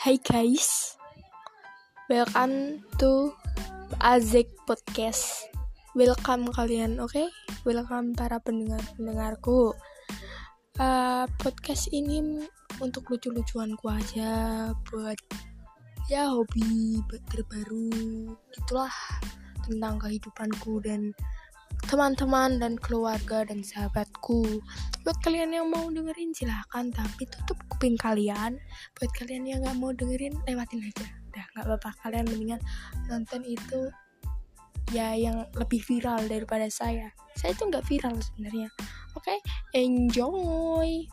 Hai guys, welcome to Azik Podcast. Welcome kalian, oke? Okay? Welcome para pendengar-pendengarku. Uh, podcast ini untuk lucu-lucuanku aja, buat ya hobi terbaru, gitulah tentang kehidupanku dan teman-teman dan keluarga dan sahabatku. Buat kalian yang mau dengerin silahkan. Tapi tutup kuping kalian. Buat kalian yang nggak mau dengerin lewatin aja. Udah nggak apa-apa. Kalian mendingan nonton itu ya yang lebih viral daripada saya. Saya itu nggak viral sebenarnya. Oke okay? enjoy